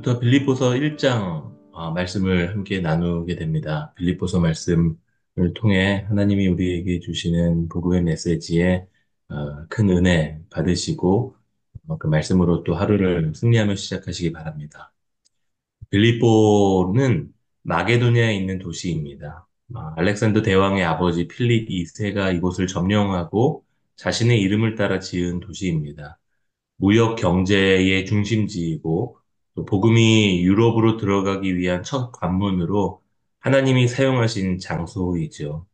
오늘부터 빌립보서 1장 말씀을 함께 나누게 됩니다. 빌립보서 말씀을 통해 하나님이 우리에게 주시는 복음의 메시지에 어, 큰 은혜 받으시고 어, 그 말씀으로 또 하루를 승리하며 시작하시기 바랍니다. 빌립보는 마게도니아에 있는 도시입니다. 아, 알렉산더 대왕의 아버지 필립 2세가 이곳을 점령하고 자신의 이름을 따라 지은 도시입니다. 무역 경제의 중심지이고 또 복음이 유럽으로 들어가기 위한 첫 관문으로 하나님이 사용하신 장소이죠.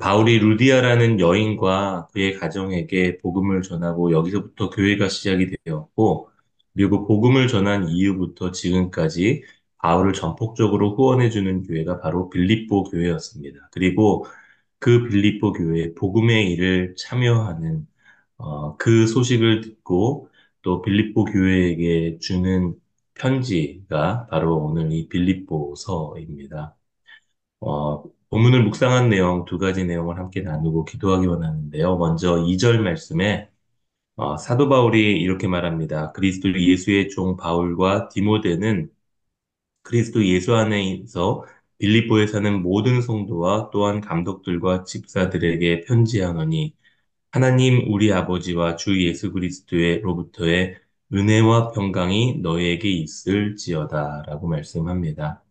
바울이 루디아라는 여인과 그의 가정에게 복음을 전하고 여기서부터 교회가 시작이 되었고, 그리고 복음을 전한 이후부터 지금까지 바울을 전폭적으로 후원해주는 교회가 바로 빌립보 교회였습니다. 그리고 그 빌립보 교회에 복음의 일을 참여하는 어, 그 소식을 듣고 또 빌립보 교회에게 주는 편지가 바로 오늘 이 빌립보서입니다. 어, 본문을 묵상한 내용 두 가지 내용을 함께 나누고 기도하기 원하는데요. 먼저 2절 말씀에 어, 사도 바울이 이렇게 말합니다. 그리스도 예수의 종 바울과 디모데는 그리스도 예수 안에서 빌립보에 사는 모든 성도와 또한 감독들과 집사들에게 편지하노니 하나님 우리 아버지와 주 예수 그리스도의로부터의 은혜와 평강이 너에게 있을지어다 라고 말씀합니다.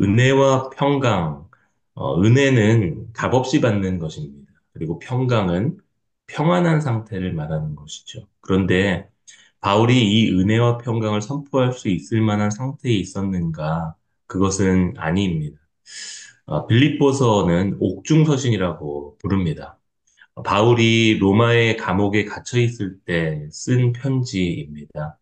은혜와 평강, 어, 은혜는 값없이 받는 것입니다. 그리고 평강은 평안한 상태를 말하는 것이죠. 그런데 바울이 이 은혜와 평강을 선포할 수 있을 만한 상태에 있었는가? 그것은 아니입니다. 어, 빌립보서는 옥중서신이라고 부릅니다. 바울이 로마의 감옥에 갇혀 있을 때 쓴 편지입니다.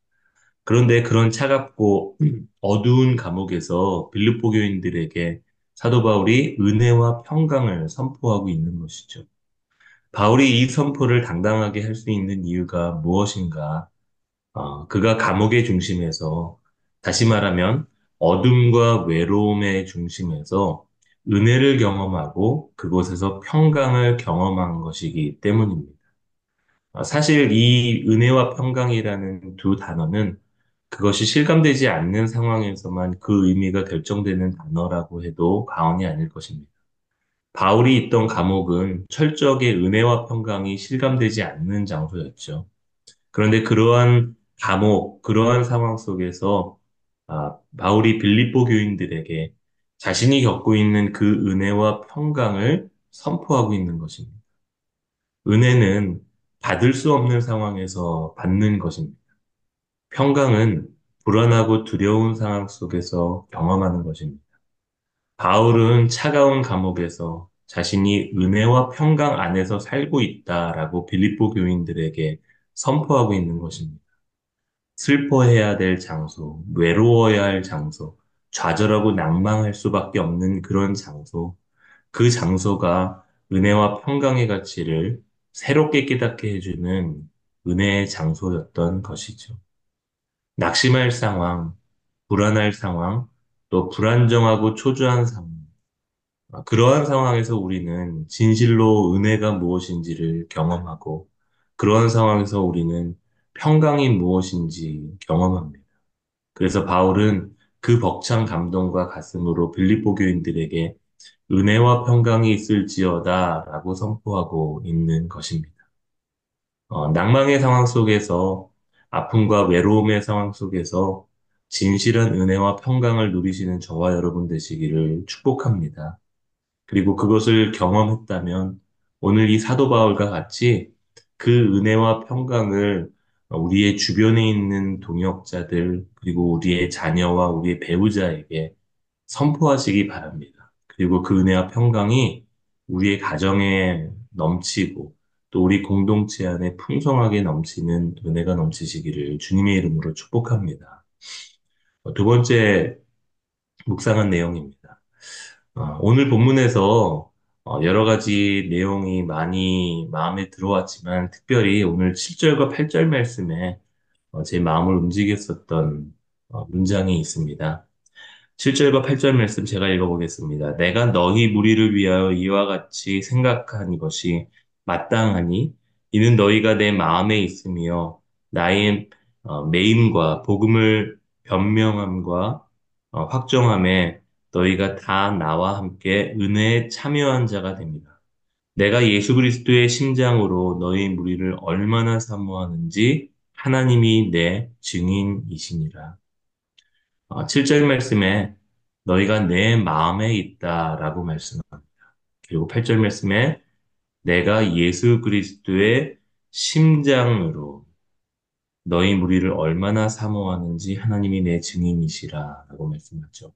그런데 그런 차갑고 어두운 감옥에서 빌립보 교인들에게 사도 바울이 은혜와 평강을 선포하고 있는 것이죠. 바울이 이 선포를 당당하게 할 수 있는 이유가 무엇인가? 어, 그가 감옥의 중심에서 다시 말하면 어둠과 외로움의 중심에서 은혜를 경험하고 그곳에서 평강을 경험한 것이기 때문입니다. 어, 사실 이 은혜와 평강이라는 두 단어는 그것이 실감되지 않는 상황에서만 그 의미가 결정되는 단어라고 해도 과언이 아닐 것입니다. 바울이 있던 감옥은 철저하게 은혜와 평강이 실감되지 않는 장소였죠. 그런데 그러한 감옥, 그러한 상황 속에서 아, 바울이 빌립보 교인들에게 자신이 겪고 있는 그 은혜와 평강을 선포하고 있는 것입니다. 은혜는 받을 수 없는 상황에서 받는 것입니다. 평강은 불안하고 두려운 상황 속에서 경험하는 것입니다. 바울은 차가운 감옥에서 자신이 은혜와 평강 안에서 살고 있다라고 빌립보 교인들에게 선포하고 있는 것입니다. 슬퍼해야 될 장소, 외로워야 할 장소, 좌절하고 낭망할 수밖에 없는 그런 장소, 그 장소가 은혜와 평강의 가치를 새롭게 깨닫게 해주는 은혜의 장소였던 것이죠. 낙심할 상황, 불안할 상황, 또 불안정하고 초조한 상황. 그러한 상황에서 우리는 진실로 은혜가 무엇인지를 경험하고, 그러한 상황에서 우리는 평강이 무엇인지 경험합니다. 그래서 바울은 그 벅찬 감동과 가슴으로 빌립보 교인들에게 은혜와 평강이 있을지어다 라고 선포하고 있는 것입니다. 어, 낭망의 상황 속에서 아픔과 외로움의 상황 속에서 진실한 은혜와 평강을 누리시는 저와 여러분 되시기를 축복합니다. 그리고 그것을 경험했다면 오늘 이 사도 바울과 같이 그 은혜와 평강을 우리의 주변에 있는 동역자들, 그리고 우리의 자녀와 우리의 배우자에게 선포하시기 바랍니다. 그리고 그 은혜와 평강이 우리의 가정에 넘치고 또 우리 공동체 안에 풍성하게 넘치는 은혜가 넘치시기를 주님의 이름으로 축복합니다. 두 번째 묵상한 내용입니다. 어, 오늘 본문에서 어, 여러 가지 내용이 많이 마음에 들어왔지만 특별히 오늘 7절과 8절 말씀에 어, 제 마음을 움직였었던 문장이 있습니다. 7절과 8절 말씀 제가 읽어보겠습니다. 내가 너희 무리를 위하여 이와 같이 생각한 것이 마땅하니 이는 너희가 내 마음에 있으며 나의 매임과 복음을 변명함과 어, 확정함에 너희가 다 나와 함께 은혜에 참여한 자가 됩니다. 내가 예수 그리스도의 심장으로 너희 무리를 얼마나 사모하는지 하나님이 내 증인이시니라. 어, 7절 말씀에 너희가 내 마음에 있다라고 말씀합니다. 그리고 8절 말씀에 내가 예수 그리스도의 심장으로 너희 무리를 얼마나 사모하는지 하나님이 내 증인이시라라고 말씀하죠.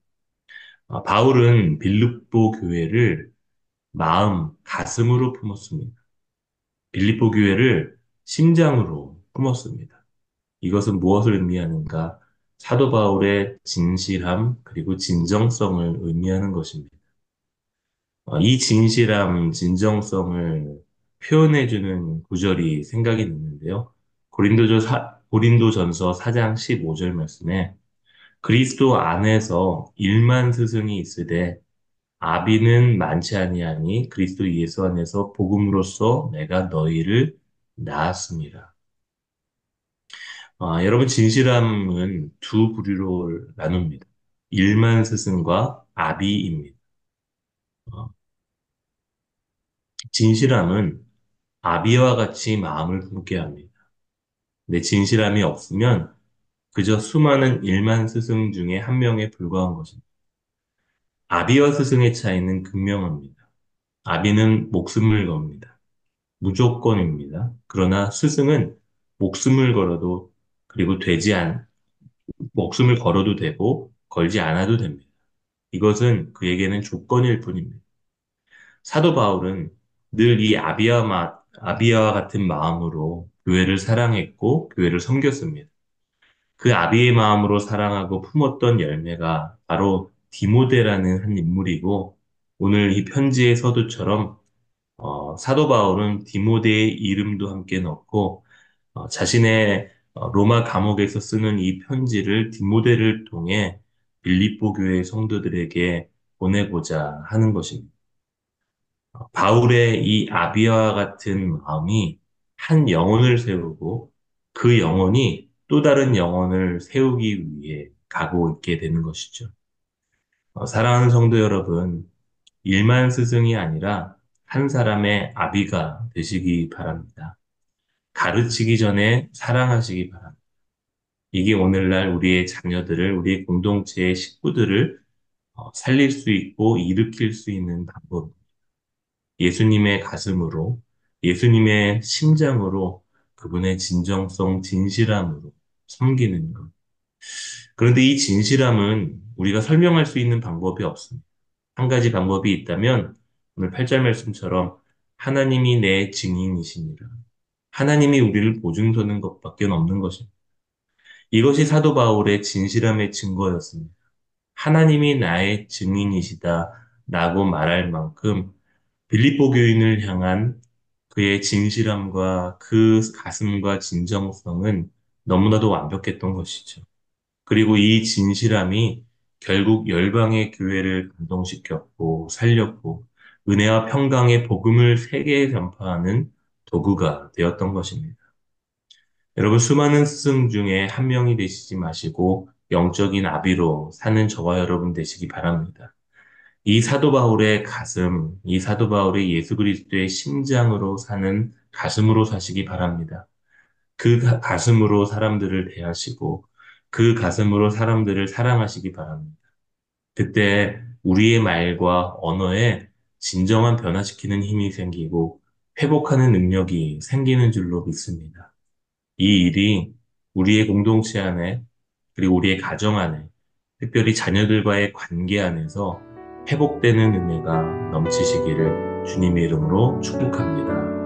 아, 바울은 빌립보 교회를 마음, 가슴으로 품었습니다. 빌립보 교회를 심장으로 품었습니다. 이것은 무엇을 의미하는가? 사도 바울의 진실함 그리고 진정성을 의미하는 것입니다. 어, 이 진실함, 진정성을 표현해주는 구절이 생각이 사, 고린도전서 4장 15절 말씀에 그리스도 안에서 일만 스승이 있으되 아비는 많지 아니하니 그리스도 예수 안에서 복음으로써 내가 너희를 낳았습니다. 아, 여러분 진실함은 두 부류로 나눕니다. 일만 스승과 아비입니다. 어, 진실함은 아비와 같이 마음을 품게 합니다. 내 진실함이 없으면 그저 수많은 일만 스승 중에 한 명에 불과한 것입니다. 아비와 스승의 차이는 극명합니다. 아비는 목숨을 겁니다. 무조건입니다. 그러나 스승은 목숨을 걸어도 그리고 되지 않, 목숨을 걸어도 되고 걸지 않아도 됩니다. 이것은 그에게는 조건일 뿐입니다. 사도 바울은 늘 이 아비와, 마, 아비와 같은 마음으로 교회를 사랑했고 교회를 섬겼습니다. 그 아비의 마음으로 사랑하고 품었던 열매가 바로 디모데라는 한 인물이고 오늘 이 편지의 서두처럼 어, 사도 바울은 디모데의 이름도 함께 넣고 어, 자신의 어, 로마 감옥에서 쓰는 이 편지를 디모데를 통해 빌립보 교회 성도들에게 보내고자 하는 것입니다. 어, 바울의 이 아비와 같은 마음이 한 영혼을 세우고 그 영혼이 또 다른 영혼을 세우기 위해 가고 있게 되는 것이죠. 어, 사랑하는 성도 여러분, 일만 스승이 아니라 한 사람의 아비가 되시기 바랍니다. 가르치기 전에 사랑하시기 바랍니다. 이게 오늘날 우리의 자녀들을, 우리의 공동체의 식구들을 어, 살릴 수 있고 일으킬 수 있는 방법입니다. 예수님의 가슴으로, 예수님의 심장으로 그분의 진정성, 진실함으로 섬기는 것. 그런데 이 진실함은 우리가 설명할 수 있는 방법이 없습니다. 한 가지 방법이 있다면 오늘 8절 말씀처럼 하나님이 내 증인이시니라. 하나님이 우리를 보증 서는 것밖에 없는 것입니다. 이것이 사도 바울의 진실함의 증거였습니다. 하나님이 나의 증인이시다 라고 말할 만큼 빌립보 교인을 향한 그의 진실함과 그 가슴과 진정성은 너무나도 완벽했던 것이죠. 그리고 이 진실함이 결국 열방의 교회를 감동시켰고 살렸고 은혜와 평강의 복음을 세계에 전파하는 도구가 되었던 것입니다. 여러분 수많은 스승 중에 한 명이 되시지 마시고 영적인 아비로 사는 저와 여러분 되시기 바랍니다. 이 사도 바울의 가슴, 이 사도 바울의 예수 그리스도의 심장으로 사는 가슴으로 사시기 바랍니다. 그 가슴으로 사람들을 대하시고 그 가슴으로 사람들을 사랑하시기 바랍니다. 그때 우리의 말과 언어에 진정한 변화시키는 힘이 생기고 회복하는 능력이 생기는 줄로 믿습니다. 이 일이 우리의 공동체 안에 그리고 우리의 가정 안에 특별히 자녀들과의 관계 안에서 회복되는 은혜가 넘치시기를 주님의 이름으로 축복합니다.